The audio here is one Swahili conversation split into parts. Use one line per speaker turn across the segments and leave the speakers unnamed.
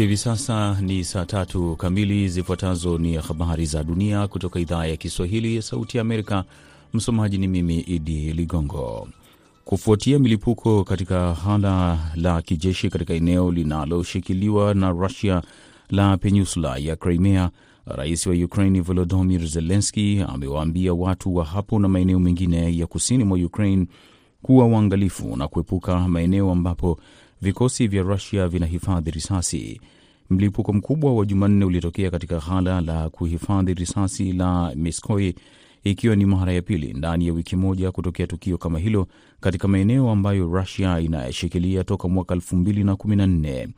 Hivi sasa ni saa tatu kamili. Zifuatazo ni habari za dunia kutoka idhaa ya Kiswahili ya Sauti ya Amerika. Msomaji ni mimi Idi Ligongo. Kufuatia milipuko katika hala la kijeshi katika eneo linaloshikiliwa na Rusia la peninsula ya Crimea, rais wa Ukraini Volodymyr Zelenski amewaambia watu wa hapo na maeneo mengine ya kusini mwa Ukraine kuwa waangalifu na kuepuka maeneo ambapo vikosi vya Rusia vinahifadhi risasi. Mlipuko mkubwa wa Jumanne ulitokea katika ghala la kuhifadhi risasi la Miskoi, ikiwa ni mara ya pili ndani ya wiki moja kutokea tukio kama hilo katika maeneo ambayo Rusia inayashikilia toka mwaka 2014.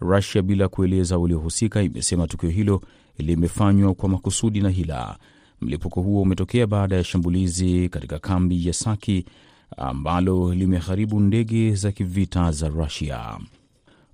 Rusia bila kueleza waliohusika imesema tukio hilo limefanywa kwa makusudi na hila. Mlipuko huo umetokea baada ya shambulizi katika kambi ya Saki ambalo limeharibu ndege za kivita za Rusia.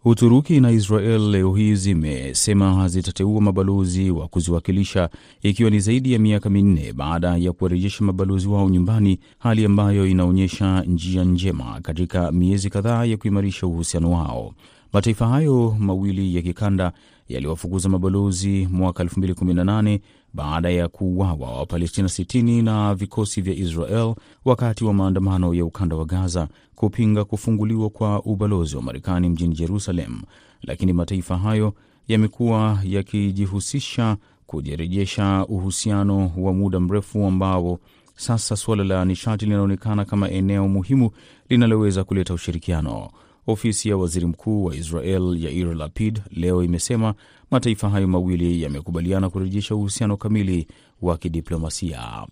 Uturuki na Israel leo hii zimesema zitateua mabalozi wa kuziwakilisha ikiwa ni zaidi ya miaka minne baada ya kuwarejesha mabalozi wao nyumbani, hali ambayo inaonyesha njia njema katika miezi kadhaa ya kuimarisha uhusiano wao. Mataifa hayo mawili ya kikanda yaliwafukuza mabalozi mwaka 2018 baada ya kuuawa Wapalestina 60 na vikosi vya Israel wakati wa maandamano ya ukanda wa Gaza kupinga kufunguliwa kwa ubalozi wa Marekani mjini Jerusalem. Lakini mataifa hayo yamekuwa yakijihusisha kujirejesha uhusiano wa muda mrefu ambao sasa suala la nishati linaonekana kama eneo muhimu linaloweza kuleta ushirikiano. Ofisi ya waziri mkuu wa Israel Yair Lapid leo imesema mataifa hayo mawili yamekubaliana kurejesha uhusiano kamili wa kidiplomasia.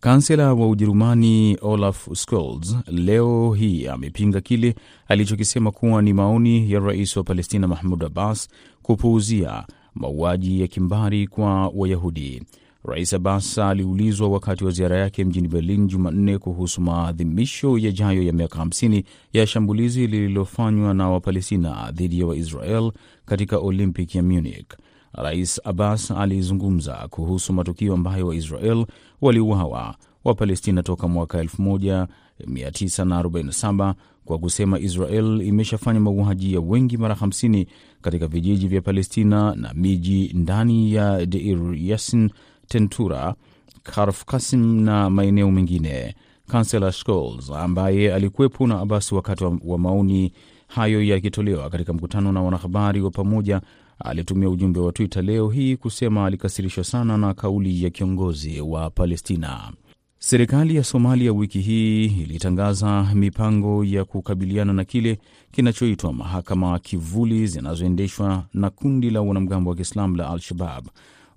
Kansela wa Ujerumani Olaf Scholz leo hii amepinga kile alichokisema kuwa ni maoni ya rais wa Palestina Mahmud Abbas kupuuzia mauaji ya kimbari kwa Wayahudi. Rais Abbas aliulizwa wakati wa ziara yake mjini Berlin Jumanne kuhusu maadhimisho yajayo ya miaka 50 ya shambulizi lililofanywa na Wapalestina dhidi ya Waisrael katika Olympic ya Munich. Rais Abbas alizungumza kuhusu matukio ambayo Waisrael waliuawa Wapalestina toka mwaka 1947 kwa kusema Israel imeshafanya mauaji ya wengi mara 50 katika vijiji vya Palestina na miji ndani ya Deir Yassin Tentura, Kharf Kasim na maeneo mengine. Kansela Scholz ambaye alikuwepo na Abbas wakati wa, maoni hayo yakitolewa katika mkutano na wanahabari wa pamoja, alitumia ujumbe wa Twitter leo hii kusema alikasirishwa sana na kauli ya kiongozi wa Palestina. Serikali ya Somalia wiki hii ilitangaza mipango ya kukabiliana na kile kinachoitwa mahakama kivuli zinazoendeshwa na kundi la wanamgambo wa Kiislamu la Al-Shabab.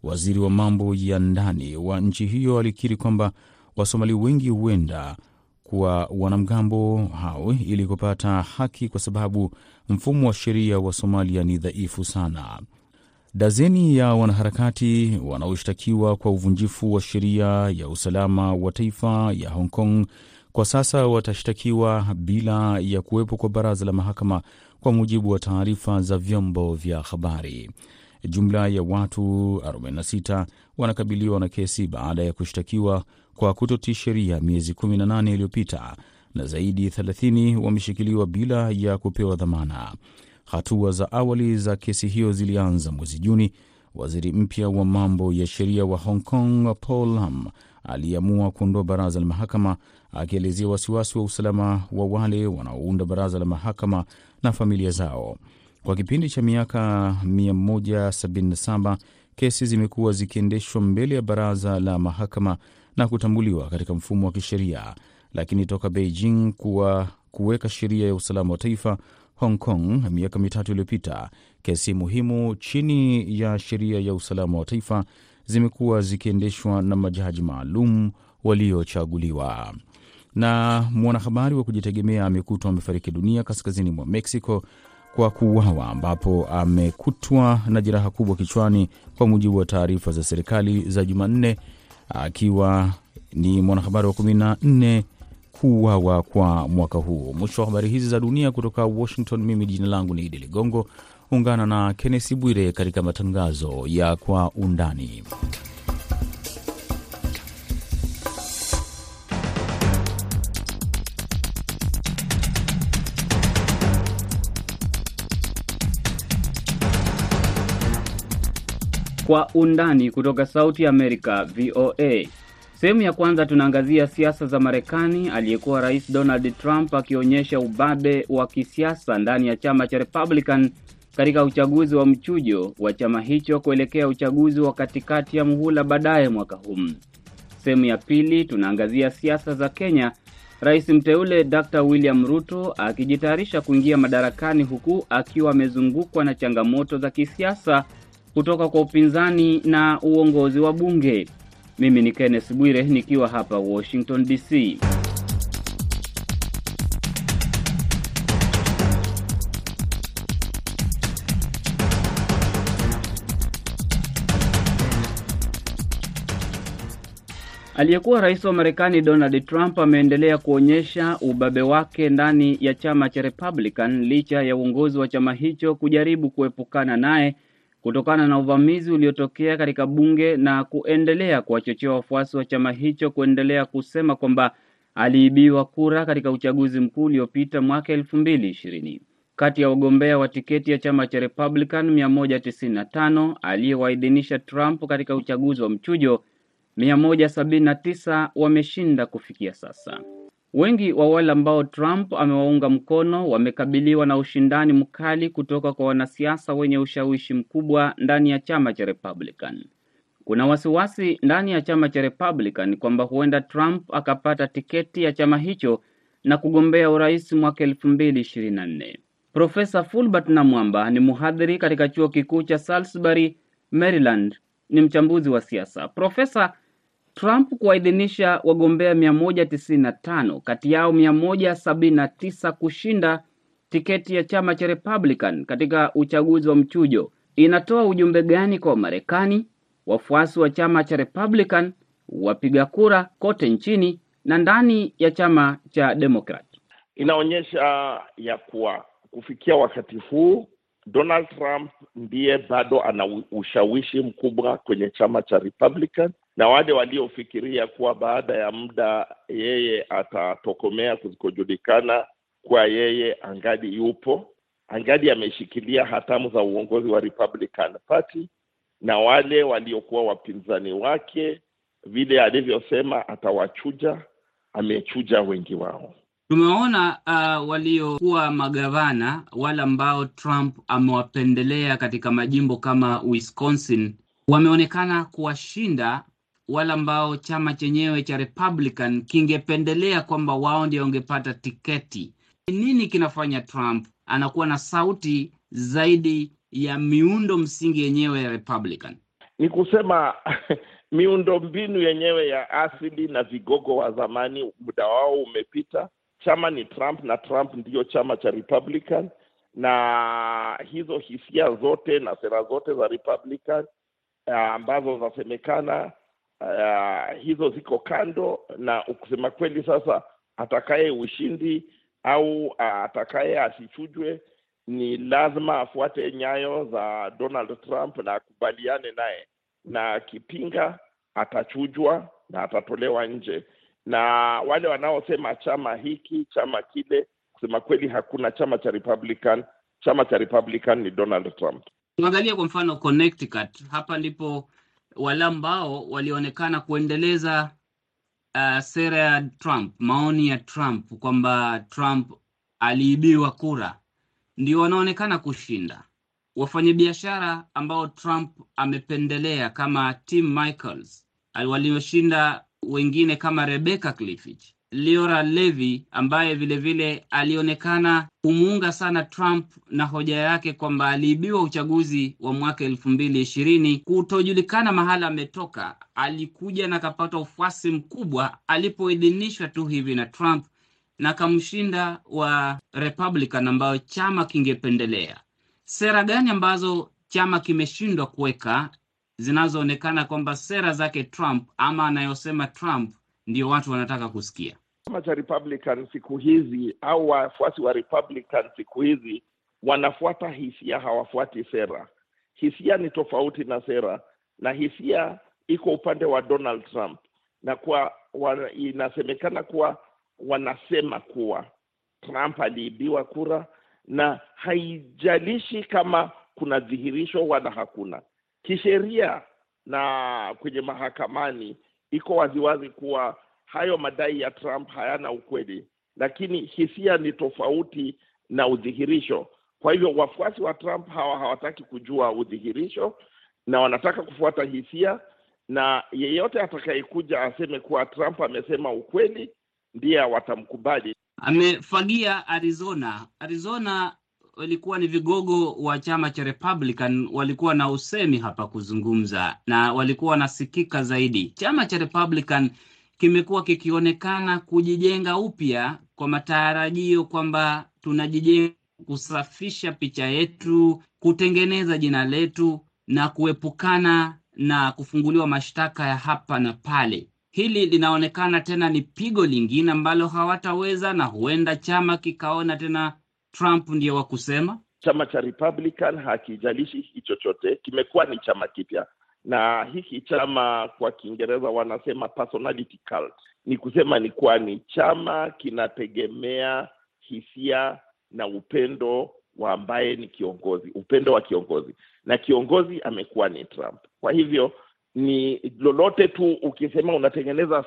Waziri wa mambo ya ndani wa nchi hiyo alikiri kwamba Wasomali wengi huenda kuwa wanamgambo hao ili kupata haki, kwa sababu mfumo wa sheria wa Somalia ni dhaifu sana. Dazeni ya wanaharakati wanaoshtakiwa kwa uvunjifu wa sheria ya usalama wa taifa ya Hong Kong kwa sasa watashtakiwa bila ya kuwepo kwa baraza la mahakama, kwa mujibu wa taarifa za vyombo vya habari. Jumla ya watu 46 wanakabiliwa na kesi baada ya kushtakiwa kwa kutotii sheria miezi 18 iliyopita na zaidi 30 wameshikiliwa bila ya kupewa dhamana. Hatua za awali za kesi hiyo zilianza mwezi Juni. Waziri mpya wa mambo ya sheria wa Hong Kong Paul Lam aliamua kuondoa baraza la mahakama, akielezea wasiwasi wa usalama wa wale wanaounda baraza la mahakama na familia zao. Kwa kipindi cha miaka 177 kesi zimekuwa zikiendeshwa mbele ya baraza la mahakama na kutambuliwa katika mfumo wa kisheria, lakini toka Beijing kuwa kuweka sheria ya usalama wa taifa Hong Kong miaka mitatu iliyopita, kesi muhimu chini ya sheria ya usalama wa taifa zimekuwa zikiendeshwa na majaji maalum waliochaguliwa. Na mwanahabari wa kujitegemea amekutwa amefariki dunia kaskazini mwa Mexico kwa kuuawa ambapo amekutwa na jeraha kubwa kichwani, kwa mujibu wa taarifa za serikali za Jumanne, akiwa ni mwanahabari wa kumi na nne kuuawa kwa mwaka huu. Mwisho wa habari hizi za dunia kutoka Washington. Mimi jina langu ni Idi Ligongo. Ungana na Kennesi Bwire katika matangazo ya Kwa Undani.
Kwa undani kutoka Sauti Amerika, VOA. Sehemu ya kwanza tunaangazia siasa za Marekani, aliyekuwa Rais Donald Trump akionyesha ubabe wa kisiasa ndani ya chama cha Republican katika uchaguzi wa mchujo wa chama hicho kuelekea uchaguzi wa katikati ya muhula baadaye mwaka huu. Sehemu ya pili tunaangazia siasa za Kenya, rais mteule Dr. William Ruto akijitayarisha kuingia madarakani huku akiwa amezungukwa na changamoto za kisiasa kutoka kwa upinzani na uongozi wa bunge. Mimi ni Kenneth Bwire nikiwa hapa Washington DC. Aliyekuwa rais wa Marekani Donald Trump ameendelea kuonyesha ubabe wake ndani ya chama cha Republican licha ya uongozi wa chama hicho kujaribu kuepukana naye kutokana na uvamizi uliotokea katika bunge na kuendelea kuwachochea wafuasi wa chama hicho kuendelea kusema kwamba aliibiwa kura katika uchaguzi mkuu uliopita mwaka elfu mbili ishirini. Kati ya wagombea wa tiketi ya chama cha Republican 195 aliyewaidhinisha Trump katika uchaguzi wa mchujo 179 wameshinda kufikia sasa. Wengi wa wale ambao Trump amewaunga mkono wamekabiliwa na ushindani mkali kutoka kwa wanasiasa wenye ushawishi mkubwa ndani ya chama cha Republican. Kuna wasiwasi ndani ya chama cha Republican kwamba huenda Trump akapata tiketi ya chama hicho na kugombea urais mwaka elfu mbili ishirini na nne. Profesa Fulbert Namwamba ni mhadhiri katika chuo kikuu cha Salisbury, Maryland. Ni mchambuzi wa siasa. Profesa, Trump kuwaidhinisha wagombea 195 kati yao 179 kushinda tiketi ya chama cha Republican katika uchaguzi wa mchujo. Inatoa ujumbe gani kwa Wamarekani, wafuasi wa chama cha Republican, wapiga kura kote nchini na ndani ya chama cha Democrat?
Inaonyesha ya kuwa kufikia wakati huu Donald Trump ndiye bado ana ushawishi mkubwa kwenye chama cha Republican, na wale waliofikiria kuwa baada ya muda yeye atatokomea kuzikojulikana kuwa yeye angali yupo, angali ameshikilia hatamu za uongozi wa Republican Party, na wale waliokuwa wapinzani wake, vile alivyosema atawachuja, amechuja wengi wao.
Tumewaona uh, waliokuwa magavana wale ambao Trump amewapendelea katika majimbo kama Wisconsin wameonekana kuwashinda wale ambao chama chenyewe cha Republican kingependelea kwamba wao ndio wangepata tiketi. Nini kinafanya Trump anakuwa na sauti zaidi ya miundo msingi yenyewe ya Republican?
Ni kusema miundo mbinu yenyewe ya asili na vigogo wa zamani, muda wao umepita. Chama ni Trump na Trump ndiyo chama cha Republican, na hizo hisia zote na sera zote za Republican uh, ambazo zasemekana uh, hizo ziko kando, na ukusema kweli, sasa atakaye ushindi au uh, atakaye asichujwe ni lazima afuate nyayo za Donald Trump na akubaliane naye, na akipinga atachujwa na atatolewa nje na wale wanaosema chama hiki chama kile, kusema kweli, hakuna chama cha Republican. Chama cha Republican ni Donald Trump.
Tuangalie kwa mfano Connecticut, hapa ndipo wale ambao walionekana kuendeleza uh, sera ya Trump, maoni ya Trump kwamba Trump aliibiwa kura, ndio wanaonekana kushinda. Wafanyabiashara ambao Trump amependelea kama Tim Michaels, walioshinda wengine kama Rebecca Clifford, Leora Levy ambaye vilevile vile alionekana kumuunga sana Trump na hoja yake kwamba aliibiwa uchaguzi wa mwaka elfu mbili ishirini. Kutojulikana mahala ametoka, alikuja na akapata ufuasi mkubwa alipoidhinishwa tu hivi na Trump na kamshinda wa Republican ambayo chama kingependelea. Sera gani ambazo chama kimeshindwa kuweka zinazoonekana kwamba sera zake Trump ama anayosema Trump ndio watu wanataka kusikia.
Chama cha Republican siku hizi au wafuasi wa Republican siku hizi wanafuata hisia, hawafuati sera. Hisia ni tofauti na sera, na hisia iko upande wa Donald Trump, na kwa inasemekana kuwa wanasema kuwa Trump aliibiwa kura, na haijalishi kama kuna dhihirisho wala hakuna kisheria na kwenye mahakamani iko waziwazi kuwa hayo madai ya Trump hayana ukweli, lakini hisia ni tofauti na udhihirisho. Kwa hivyo wafuasi wa Trump hawa hawataki kujua udhihirisho na wanataka kufuata hisia, na yeyote atakayekuja aseme kuwa Trump amesema ukweli ndiye watamkubali.
Amefagia Arizona. Arizona walikuwa ni vigogo wa chama cha Republican, walikuwa na usemi hapa kuzungumza na walikuwa wanasikika zaidi. Chama cha Republican kimekuwa kikionekana kujijenga upya kwa matarajio kwamba tunajijenga, kusafisha picha yetu, kutengeneza jina letu na kuepukana na kufunguliwa mashtaka ya hapa na pale. Hili linaonekana tena ni pigo lingine ambalo hawataweza, na huenda chama kikaona tena Trump ndiye wa kusema.
Chama cha Republican hakijalishi hiki chochote, kimekuwa ni chama kipya, na hiki chama kwa Kiingereza wanasema personality cult. Ni kusema ni kuwa ni chama kinategemea hisia na upendo wa ambaye ni kiongozi, upendo wa kiongozi, na kiongozi amekuwa ni Trump. Kwa hivyo ni lolote tu ukisema unatengeneza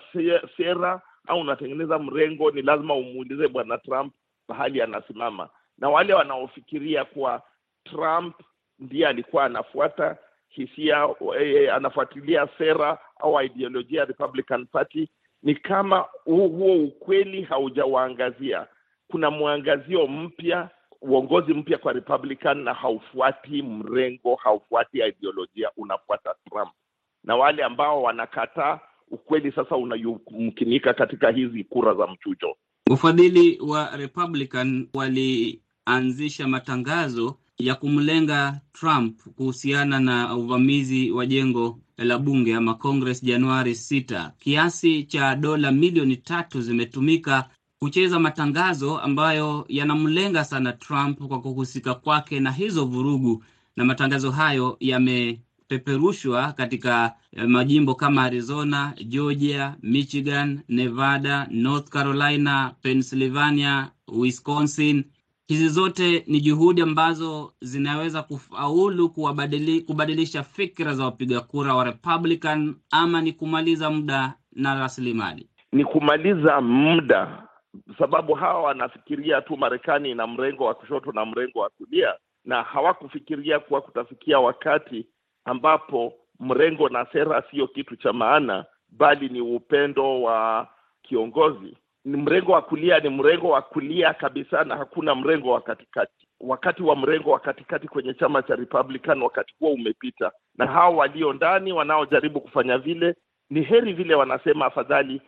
sera au unatengeneza mrengo, ni lazima umuulize bwana Trump pahali anasimama, na wale wanaofikiria kuwa Trump ndiye alikuwa anafuata hisia eh, anafuatilia sera au ideolojia ya Republican Party, ni kama huo ukweli haujawaangazia. Kuna mwangazio mpya, uongozi mpya kwa Republican, na haufuati mrengo, haufuati ideolojia, unafuata Trump na wale ambao wanakataa ukweli sasa unayumkinika katika hizi kura za mchujo.
Wafadhili wa Republican walianzisha matangazo ya kumlenga Trump kuhusiana na uvamizi wa jengo la bunge ama Congress Januari 6. Kiasi cha dola milioni tatu zimetumika kucheza matangazo ambayo yanamlenga sana Trump kwa kuhusika kwake na hizo vurugu, na matangazo hayo yamepeperushwa katika majimbo kama Arizona, Georgia, Michigan, Nevada, North Carolina, Pennsylvania, Wisconsin. Hizi zote ni juhudi ambazo zinaweza kufaulu kubadili, kubadilisha fikra za wapiga kura wa Republican ama ni kumaliza muda na rasilimali?
Ni kumaliza muda, sababu hawa wanafikiria tu Marekani ina mrengo wa kushoto na mrengo wa kulia, na hawakufikiria kuwa kutafikia wakati ambapo mrengo na sera siyo kitu cha maana, bali ni upendo wa kiongozi. Ni mrengo wa kulia, ni mrengo wa kulia kabisa, na hakuna mrengo wa katikati. Wakati wa mrengo wa katikati kwenye chama cha Republican, wakati huo umepita, na hao walio ndani wanaojaribu kufanya vile, ni heri vile wanasema, afadhali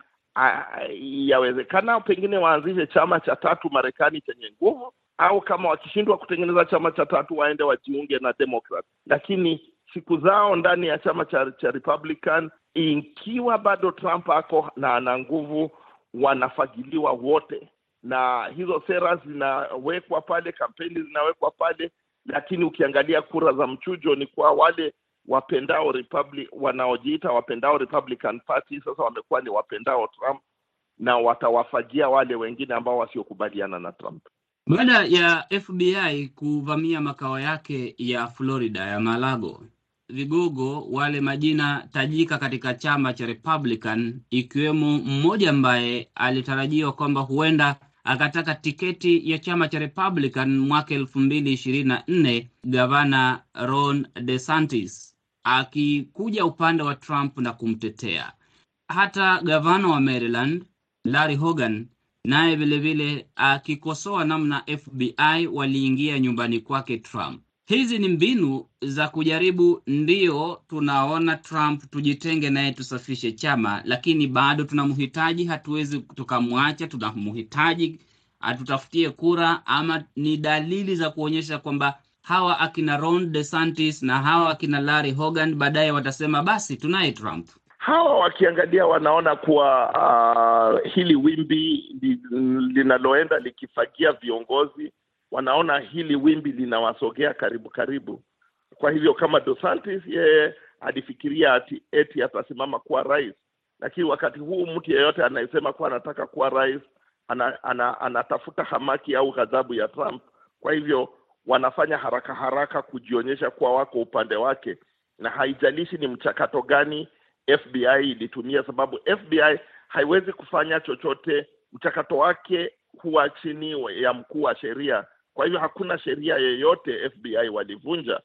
yawezekana pengine waanzishe chama cha tatu Marekani chenye nguvu, au kama wakishindwa kutengeneza chama cha tatu waende wajiunge na Democrat, lakini siku zao ndani ya chama cha, cha Republican, ikiwa bado Trump ako na ana nguvu, wanafagiliwa wote, na hizo sera zinawekwa pale, kampeni zinawekwa pale, lakini ukiangalia kura za mchujo ni kwa wale wapendao Republic, wanaojiita wapendao Republican Party, sasa wamekuwa ni wapendao Trump na watawafagia wale wengine ambao wasiokubaliana na Trump.
Baada ya FBI kuvamia makao yake ya Florida ya Malago, vigogo wale majina tajika katika chama cha Republican, ikiwemo mmoja ambaye alitarajiwa kwamba huenda akataka tiketi ya chama cha Republican mwaka elfu mbili ishirini na nne, gavana Ron DeSantis akikuja upande wa Trump na kumtetea. Hata gavana wa Maryland Larry Hogan naye vilevile akikosoa namna FBI waliingia nyumbani kwake Trump. Hizi ni mbinu za kujaribu, ndio tunaona Trump tujitenge naye, tusafishe chama, lakini bado tunamhitaji, hatuwezi tukamwacha, tunamhitaji atutafutie kura, ama ni dalili za kuonyesha kwamba hawa akina Ron DeSantis na hawa akina Larry Hogan baadaye watasema basi tunaye Trump.
Hawa wakiangalia wanaona kuwa uh, hili wimbi linaloenda likifagia viongozi, wanaona hili wimbi linawasogea karibu karibu. Kwa hivyo kama Dosantis yeye alifikiria ati eti atasimama kuwa rais, lakini wakati huu mtu yeyote anayesema kuwa anataka kuwa rais ana, ana, anatafuta hamaki au ghadhabu ya Trump. Kwa hivyo wanafanya haraka haraka kujionyesha kuwa wako upande wake na haijalishi ni mchakato gani FBI ilitumia, sababu FBI haiwezi kufanya chochote, mchakato wake huwa chini ya mkuu wa sheria. Kwa hivyo hakuna sheria yoyote FBI walivunja,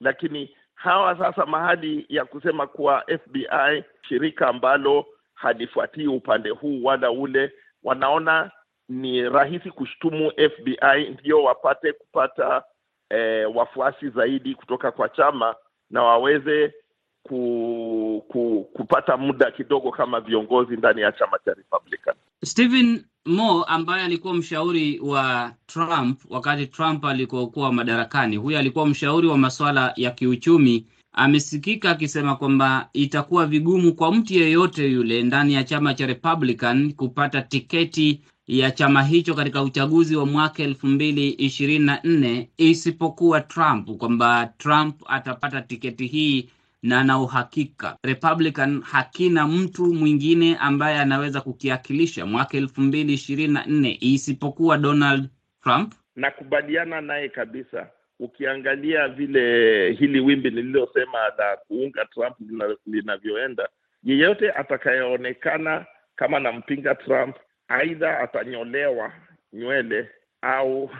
lakini hawa sasa mahali ya kusema kuwa FBI shirika ambalo halifuatii upande huu wala ule, wanaona ni rahisi kushtumu FBI ndio wapate kupata eh, wafuasi zaidi kutoka kwa chama na waweze ku, ku, kupata muda kidogo kama viongozi ndani ya chama cha Republican.
Stephen Moore ambaye alikuwa mshauri wa Trump wakati Trump alikokuwa madarakani, huyu alikuwa mshauri wa masuala ya kiuchumi, amesikika akisema kwamba itakuwa vigumu kwa mtu yeyote yule ndani ya chama cha Republican kupata tiketi ya chama hicho katika uchaguzi wa mwaka elfu mbili ishirini na nne isipokuwa Trump, kwamba Trump atapata tiketi hii na na uhakika Republican hakina mtu mwingine ambaye anaweza kukiakilisha mwaka elfu mbili ishirini na nne isipokuwa Donald Trump.
Nakubaliana naye kabisa. Ukiangalia vile hili wimbi lililosema la kuunga Trump linavyoenda, yeyote atakayeonekana kama nampinga Trump aidha atanyolewa nywele au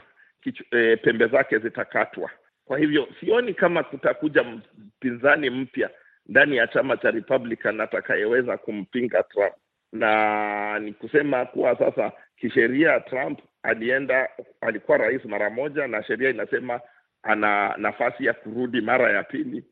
kichu, e, pembe zake zitakatwa. Kwa hivyo sioni kama kutakuja mpinzani mpya ndani ya chama cha Republican atakayeweza kumpinga Trump, na ni kusema kuwa sasa kisheria Trump alienda, alikuwa rais mara moja, na sheria inasema ana nafasi ya kurudi mara ya pili.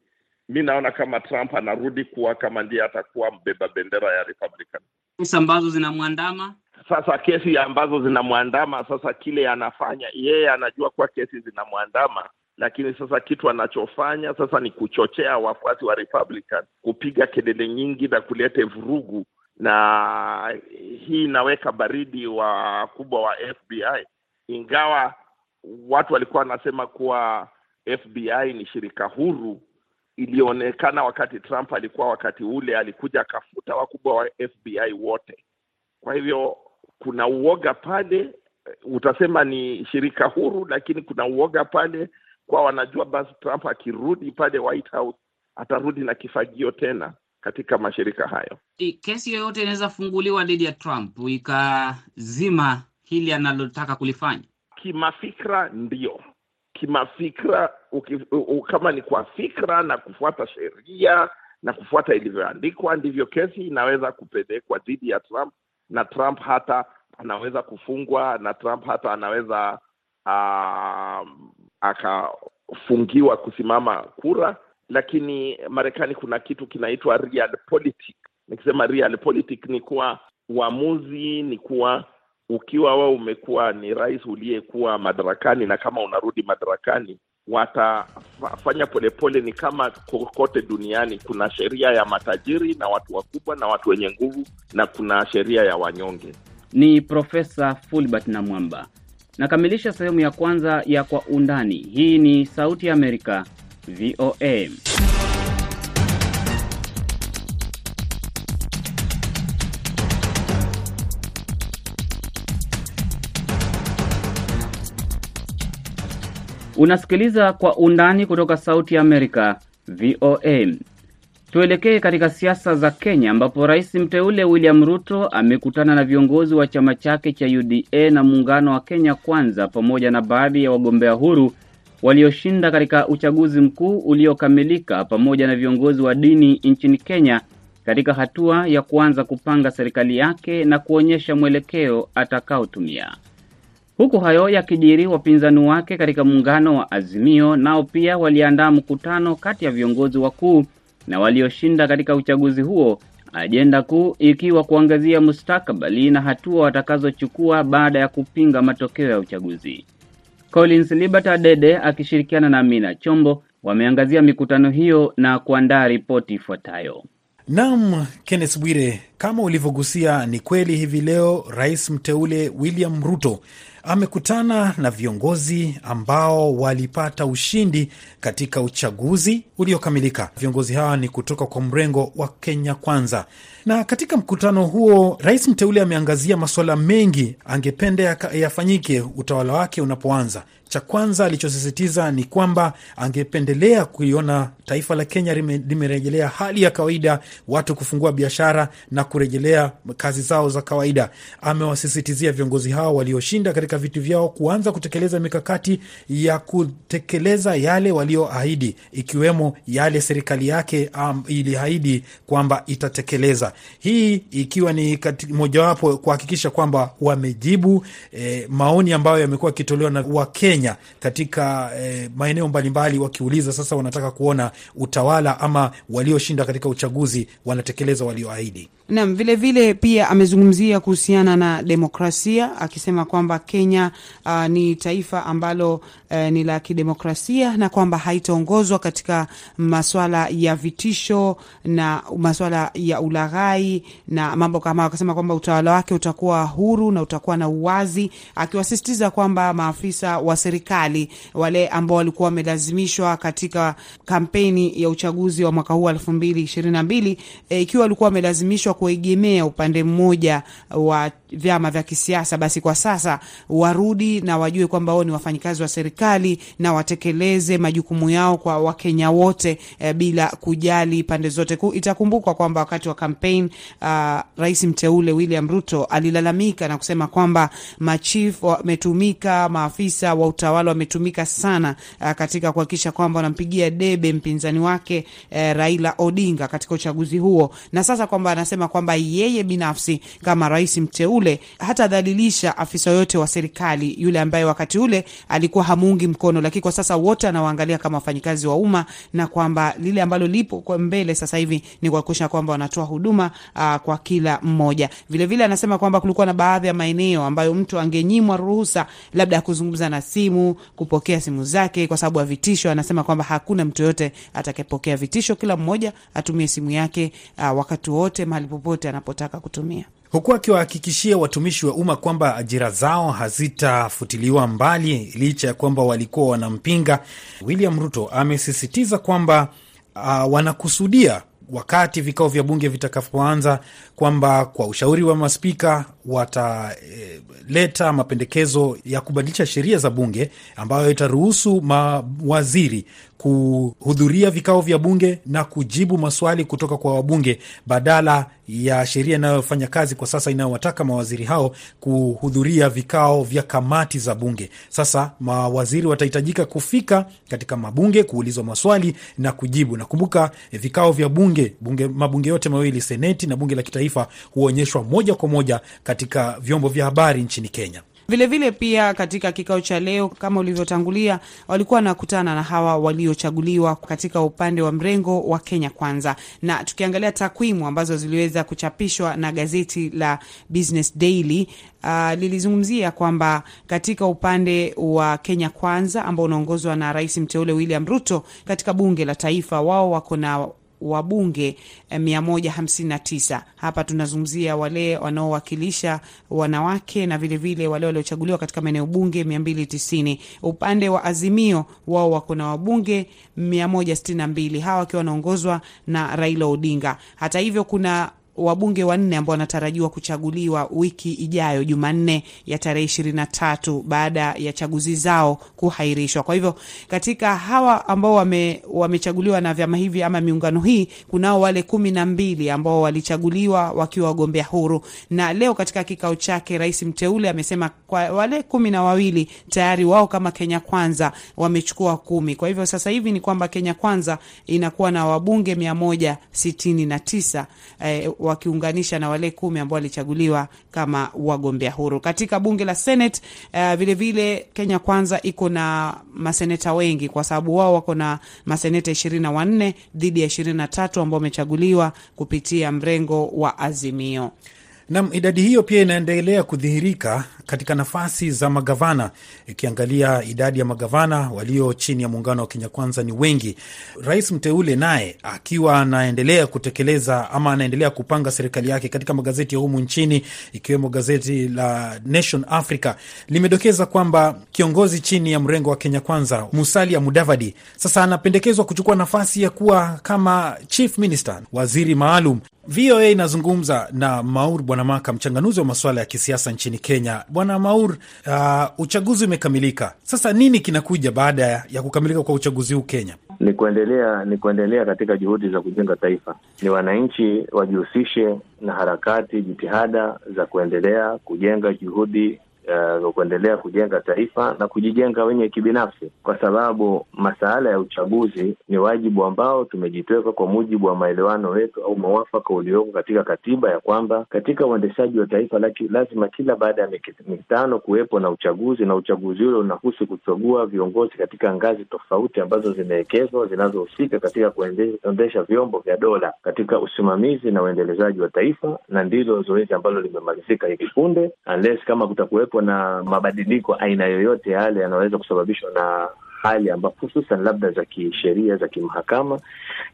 Mi naona kama Trump anarudi kuwa kama ndiye atakuwa mbeba bendera ya Republican.
Kesi ambazo zinamwandama
sasa, kesi ambazo zinamwandama sasa, kile anafanya yeye anajua kuwa kesi zinamwandama lakini sasa kitu anachofanya sasa ni kuchochea wafuasi wa Republican kupiga kelele nyingi na kuleta vurugu, na hii inaweka baridi wakubwa wa FBI, ingawa watu walikuwa wanasema kuwa FBI ni shirika huru. Ilionekana wakati Trump alikuwa wakati ule alikuja akafuta wakubwa wa FBI wote. Kwa hivyo kuna uoga pale, utasema ni shirika huru, lakini kuna uoga pale kwa wanajua basi Trump akirudi pale White House atarudi na kifagio tena katika mashirika hayo.
Kesi yoyote inaweza funguliwa dhidi ya Trump ikazima hili analotaka kulifanya.
Kimafikra ndio, kimafikra uki, u, kama ni kwa fikra na kufuata sheria na kufuata ilivyoandikwa, ndivyo kesi inaweza kupelekwa dhidi ya Trump, na Trump hata anaweza kufungwa, na Trump hata anaweza uh, akafungiwa kusimama kura. Lakini Marekani kuna kitu kinaitwa realpolitik. Nikisema realpolitik ni kuwa uamuzi ni kuwa ukiwa wao umekuwa ni rais uliyekuwa madarakani, na kama unarudi madarakani, watafanya polepole. Ni kama kokote duniani, kuna sheria ya matajiri na watu wakubwa na watu wenye nguvu, na kuna sheria ya wanyonge.
Ni Profesa Fulbert Namwamba. Nakamilisha sehemu ya kwanza ya Kwa Undani. Hii ni Sauti ya Amerika, VOA. Unasikiliza Kwa Undani kutoka Sauti ya Amerika, VOA. Tuelekee katika siasa za Kenya ambapo rais mteule William Ruto amekutana na viongozi wa chama chake cha UDA na muungano wa Kenya Kwanza pamoja na baadhi ya wagombea huru walioshinda katika uchaguzi mkuu uliokamilika pamoja na viongozi wa dini nchini Kenya katika hatua ya kuanza kupanga serikali yake na kuonyesha mwelekeo atakaotumia. Huku hayo yakijiri, wapinzani wake katika muungano wa Azimio nao pia waliandaa mkutano kati ya viongozi wakuu na walioshinda katika uchaguzi huo, ajenda kuu ikiwa kuangazia mustakabali na hatua watakazochukua baada ya kupinga matokeo ya uchaguzi. Collins Liberta Dede akishirikiana na Amina Chombo wameangazia mikutano hiyo na kuandaa ripoti ifuatayo.
Naam, Kenneth Bwire, kama ulivyogusia, ni kweli hivi leo rais mteule William Ruto amekutana na viongozi ambao walipata ushindi katika uchaguzi uliokamilika. Viongozi hawa ni kutoka kwa mrengo wa Kenya Kwanza, na katika mkutano huo rais mteule ameangazia masuala mengi angependa yafanyike utawala wake unapoanza. Cha kwanza alichosisitiza ni kwamba angependelea kuiona taifa la Kenya limerejelea hali ya kawaida, watu kufungua biashara na kurejelea kazi zao za kawaida. Amewasisitizia viongozi hao walioshinda katika viti vyao kuanza kutekeleza mikakati ya kutekeleza yale walioahidi, ikiwemo yale serikali yake um, iliahidi kwamba itatekeleza, hii ikiwa ni mojawapo kuhakikisha kwamba wamejibu eh, maoni ambayo yamekuwa yakitolewa na Wakenya katika eh, maeneo mbalimbali, wakiuliza sasa wanataka kuona utawala ama walioshinda katika uchaguzi wanatekeleza walioahidi.
Naam, vilevile pia amezungumzia kuhusiana na demokrasia akisema kwamba Kenya uh, ni taifa ambalo uh, ni la kidemokrasia na kwamba haitaongozwa katika maswala ya vitisho na maswala ya ulaghai na mambo kama, akasema kwamba utawala wake utakuwa huru na utakuwa na uwazi, akiwasisitiza kwamba maafisa wa serikali wale ambao walikuwa wamelazimishwa katika kampeni ya uchaguzi wa mwaka huu elfu mbili ishirini na mbili ikiwa walikuwa wamelazimishwa kuegemea upande mmoja wa vyama vya kisiasa, basi kwa sasa warudi na wajue kwamba wao ni wafanyikazi wa serikali na watekeleze majukumu yao kwa Wakenya wote eh, bila kujali pande zote. Itakumbukwa kwamba wakati wa kampeni uh, rais mteule William Ruto alilalamika na kusema kwamba machief wametumika, maafisa wa utawala wametumika sana uh, katika kuhakikisha kwamba wanampigia debe mpinzani wake eh, Raila Odinga katika uchaguzi huo, na sasa kwamba anasema kwamba yeye binafsi kama rais mteule hatadhalilisha afisa yoyote wa serikali yule ambaye wakati ule alikuwa hamuungi mkono, lakini kwa sasa wote anawaangalia kama wafanyikazi wa umma, na kwamba lile ambalo lipo kwa mbele sasa hivi ni kuhakikisha kwamba wanatoa huduma aa, kwa kila mmoja. Vilevile vile anasema kwamba kulikuwa na baadhi ya maeneo ambayo mtu angenyimwa ruhusa labda ya kuzungumza na simu, kupokea simu zake kwa sababu ya vitisho. Anasema kwamba hakuna mtu yoyote atakayepokea vitisho, kila mmoja atumie simu yake aa, wakati wote mahali popote anapotaka kutumia
huku akiwahakikishia watumishi wa umma kwamba ajira zao hazitafutiliwa mbali licha ya kwamba walikuwa wanampinga. William Ruto amesisitiza kwamba uh, wanakusudia wakati vikao vya bunge vitakapoanza kwamba kwa ushauri wa maspika wataleta e, mapendekezo ya kubadilisha sheria za bunge ambayo itaruhusu mawaziri kuhudhuria vikao vya bunge na kujibu maswali kutoka kwa wabunge badala ya sheria inayofanya kazi kwa sasa inayowataka mawaziri hao kuhudhuria vikao vya kamati za bunge. Sasa mawaziri watahitajika kufika katika mabunge kuulizwa maswali na kujibu. Nakumbuka vikao vya bunge, bunge mabunge yote mawili, seneti na bunge la kitaifa, huonyeshwa moja kwa moja katika vyombo vya habari nchini Kenya.
Vilevile vile pia katika kikao cha leo kama ulivyotangulia, walikuwa wanakutana na hawa waliochaguliwa katika upande wa mrengo wa Kenya Kwanza, na tukiangalia takwimu ambazo ziliweza kuchapishwa na gazeti la Business Daily uh, lilizungumzia kwamba katika upande wa Kenya Kwanza ambao unaongozwa na rais mteule William Ruto katika bunge la taifa, wao wako na wabunge 159. Hapa tunazungumzia wale wanaowakilisha wanawake na vilevile vile wale waliochaguliwa katika maeneo bunge 290. Upande wa Azimio wao wako na wabunge 162, hawa wakiwa wanaongozwa na Raila Odinga. Hata hivyo kuna wabunge wanne ambao wanatarajiwa kuchaguliwa wiki ijayo Jumanne ya tarehe ishirini na tatu baada ya chaguzi zao kuhairishwa. Kwa hivyo katika hawa ambao wame, wamechaguliwa na vyama hivi ama miungano hii, kunao wale kumi na mbili ambao walichaguliwa wakiwa wagombea huru, na leo katika kikao chake rais mteule amesema kwa wale kumi na wawili tayari wao kama Kenya Kwanza wamechukua kumi. Kwa hivyo sasa hivi ni kwamba Kenya Kwanza inakuwa na wabunge mia moja sitini na tisa eh, wakiunganisha na wale kumi ambao walichaguliwa kama wagombea huru katika bunge la Senate. Uh, vilevile Kenya Kwanza iko na maseneta wengi kwa sababu wao wako na maseneta ishirini na wanne dhidi ya ishirini na tatu ambao wamechaguliwa kupitia mrengo wa Azimio.
Nam, idadi hiyo pia inaendelea kudhihirika katika nafasi za magavana, ikiangalia idadi ya magavana walio chini ya muungano wa Kenya Kwanza ni wengi. Rais mteule naye akiwa anaendelea kutekeleza ama anaendelea kupanga serikali yake katika magazeti ya humu nchini, ikiwemo gazeti la Nation Africa limedokeza kwamba kiongozi chini ya mrengo wa Kenya Kwanza Musalia Mudavadi sasa anapendekezwa kuchukua nafasi ya kuwa kama chief minister, waziri maalum. VOA inazungumza na Maur Bwanamaka, mchanganuzi wa masuala ya kisiasa nchini Kenya. Bwana Maur, uh, uchaguzi umekamilika. Sasa nini kinakuja baada ya kukamilika kwa uchaguzi huu Kenya?
Ni kuendelea ni kuendelea katika juhudi za kujenga taifa. Ni wananchi wajihusishe na harakati, jitihada za kuendelea kujenga juhudi Uh, kuendelea kujenga taifa na kujijenga wenye kibinafsi, kwa sababu masuala ya uchaguzi ni wajibu ambao tumejitweka kwa mujibu wa maelewano wetu au mwafaka ulioko katika katiba, ya kwamba katika uendeshaji wa taifa laki, lazima kila baada ya mitano kuwepo na uchaguzi, na uchaguzi ule unahusu kuchagua viongozi katika ngazi tofauti ambazo zimewekezwa zinazohusika katika kuendesha vyombo vya dola katika usimamizi na uendelezaji wa taifa, na ndilo zoezi ambalo limemalizika hivi punde, unless kama kutakuwepo na mabadiliko aina yoyote yale yanaweza kusababishwa na hali ambapo hususan labda za kisheria za kimahakama,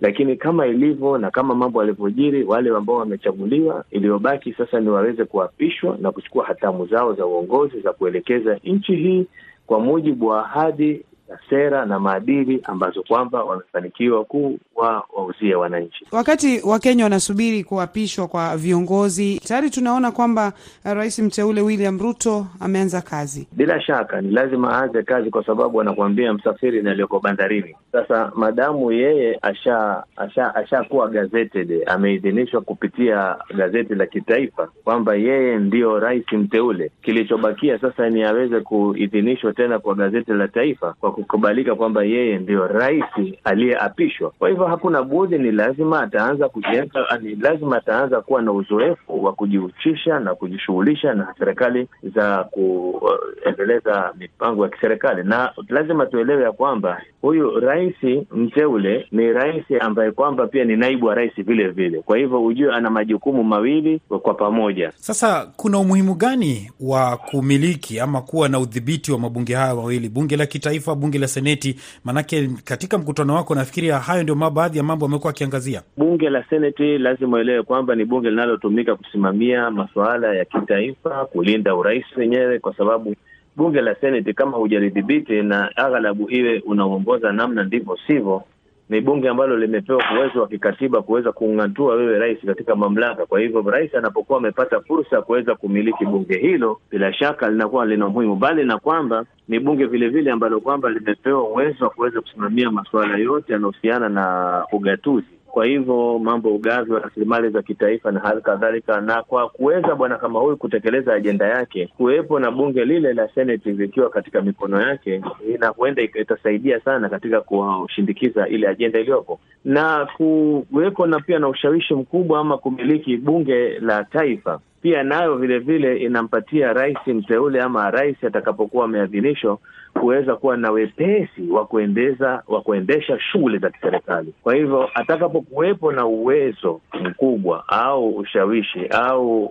lakini kama ilivyo na kama mambo yalivyojiri, wale ambao wamechaguliwa, iliyobaki sasa ni waweze kuapishwa na kuchukua hatamu zao za uongozi za kuelekeza nchi hii kwa mujibu wa ahadi na sera na maadili ambazo kwamba wamefanikiwa kuwa wauzie wananchi.
Wakati Wakenya wanasubiri kuapishwa kwa viongozi, tayari tunaona kwamba rais mteule William Ruto ameanza kazi.
Bila shaka ni lazima aanze kazi, kwa sababu anakuambia msafiri na aliyoko bandarini. Sasa madamu yeye asha asha ashakuwa gazetted, ameidhinishwa kupitia gazeti la kitaifa kwamba yeye ndiyo rais mteule, kilichobakia sasa ni aweze kuidhinishwa tena kwa gazeti la taifa kwa kukubalika kwamba yeye ndio rais aliyeapishwa. Kwa hivyo hakuna budi, ni lazima ataanza kujenga, ni lazima ataanza kuwa na uzoefu wa kujihusisha na kujishughulisha na serikali za kuendeleza mipango ya kiserikali, na lazima tuelewe ya kwamba huyu rais mteule ni rais ambaye kwamba pia ni naibu wa rais vile vile. Kwa hivyo ujue ana majukumu mawili kwa pamoja.
Sasa kuna umuhimu gani wa kumiliki ama kuwa na udhibiti wa mabunge haya mawili, bunge la kitaifa, bunge la seneti? Maanake katika mkutano wako nafikiria hayo ndio baadhi ya mambo amekuwa akiangazia.
Bunge la seneti lazima uelewe kwamba ni bunge linalotumika kusimamia masuala ya kitaifa, kulinda urais wenyewe, kwa sababu bunge la seneti kama hujalidhibiti na aghalabu iwe unaongoza namna ndivyo sivyo, ni bunge ambalo limepewa uwezo wa kikatiba kuweza kung'atua wewe rais katika mamlaka. Kwa hivyo rais anapokuwa amepata fursa ya kuweza kumiliki bunge hilo, bila shaka linakuwa lina umuhimu, bali na kwamba ni bunge vile vile ambalo kwamba limepewa uwezo wa kuweza kusimamia masuala yote yanayohusiana na ugatuzi kwa hivyo mambo ugavi wa rasilimali za kitaifa na hali kadhalika, na kwa kuweza bwana kama huyu kutekeleza ajenda yake, kuwepo na bunge lile la seneti likiwa katika mikono yake, na huenda itasaidia sana katika kushindikiza ile ajenda iliyopo, na kuweko na pia na ushawishi mkubwa ama kumiliki bunge la taifa pia nayo vile vile inampatia rais mteule ama rais atakapokuwa ameadhinishwa kuweza kuwa na wepesi wa kuendeza wa kuendesha shughuli za kiserikali. Kwa hivyo atakapokuwepo na uwezo mkubwa au ushawishi au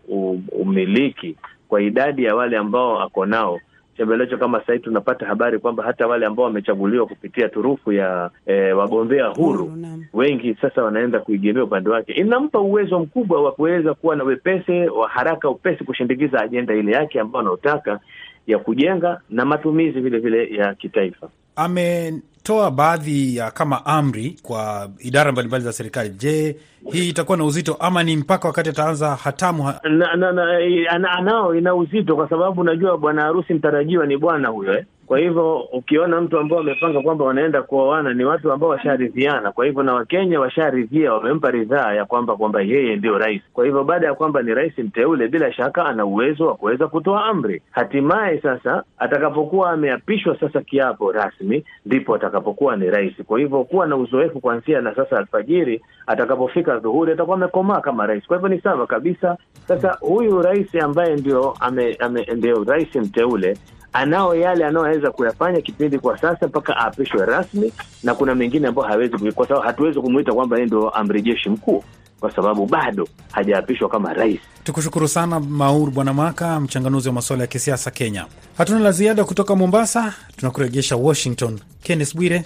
umiliki kwa idadi ya wale ambao ako nao chembelecho kama sahii tunapata habari kwamba hata wale ambao wamechaguliwa kupitia turufu ya e, wagombea huru wengi sasa wanaenda kuigemea upande wake. Inampa uwezo mkubwa wa kuweza kuwa na wepesi wa haraka upesi kushindikiza ajenda ile yake ambayo anaotaka ya kujenga na matumizi vile vile ya kitaifa.
Ametoa baadhi ya kama amri kwa idara mbalimbali za serikali. Je, hii itakuwa na uzito ama ni mpaka wakati ataanza hatamu ha...
na, na, na, anao ina uzito kwa sababu unajua bwana harusi mtarajiwa ni bwana huyo eh? Kwa hivyo ukiona mtu ambao wamepanga kwamba wanaenda kuoana ni watu ambao washaridhiana. Kwa hivyo na Wakenya washaridhia, wamempa ridhaa ya kwamba kwamba yeye ndio rais. Kwa hivyo baada ya kwamba ni rais mteule, bila shaka ana uwezo wa kuweza kutoa amri. Hatimaye sasa atakapokuwa ameapishwa sasa kiapo rasmi, ndipo atakapokuwa ni rais. Kwa hivyo kuwa na uzoefu kuanzia na sasa alfajiri, atakapofika dhuhuri atakuwa amekomaa kama rais. Kwa hivyo ni sawa kabisa. Sasa huyu rais ambaye ndio ame, ame, ndio rais mteule anao yale anayoweza kuyafanya kipindi kwa sasa mpaka aapishwe rasmi, na kuna mengine ambayo hawezi, kwa sababu hatuwezi kumuita kwamba yeye ndio amri jeshi mkuu. kwa sababu bado hajaapishwa kama rais.
Tukushukuru sana Maur Bwana Maka, mchanganuzi wa masuala ya kisiasa Kenya. Hatuna la ziada kutoka Mombasa, tunakurejesha Washington. Kenneth Bwire,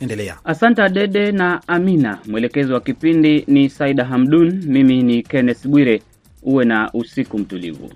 endelea.
Asante Adede na Amina. Mwelekezi wa kipindi ni Saida Hamdun. Mimi ni Kenneth Bwire. Uwe na usiku mtulivu.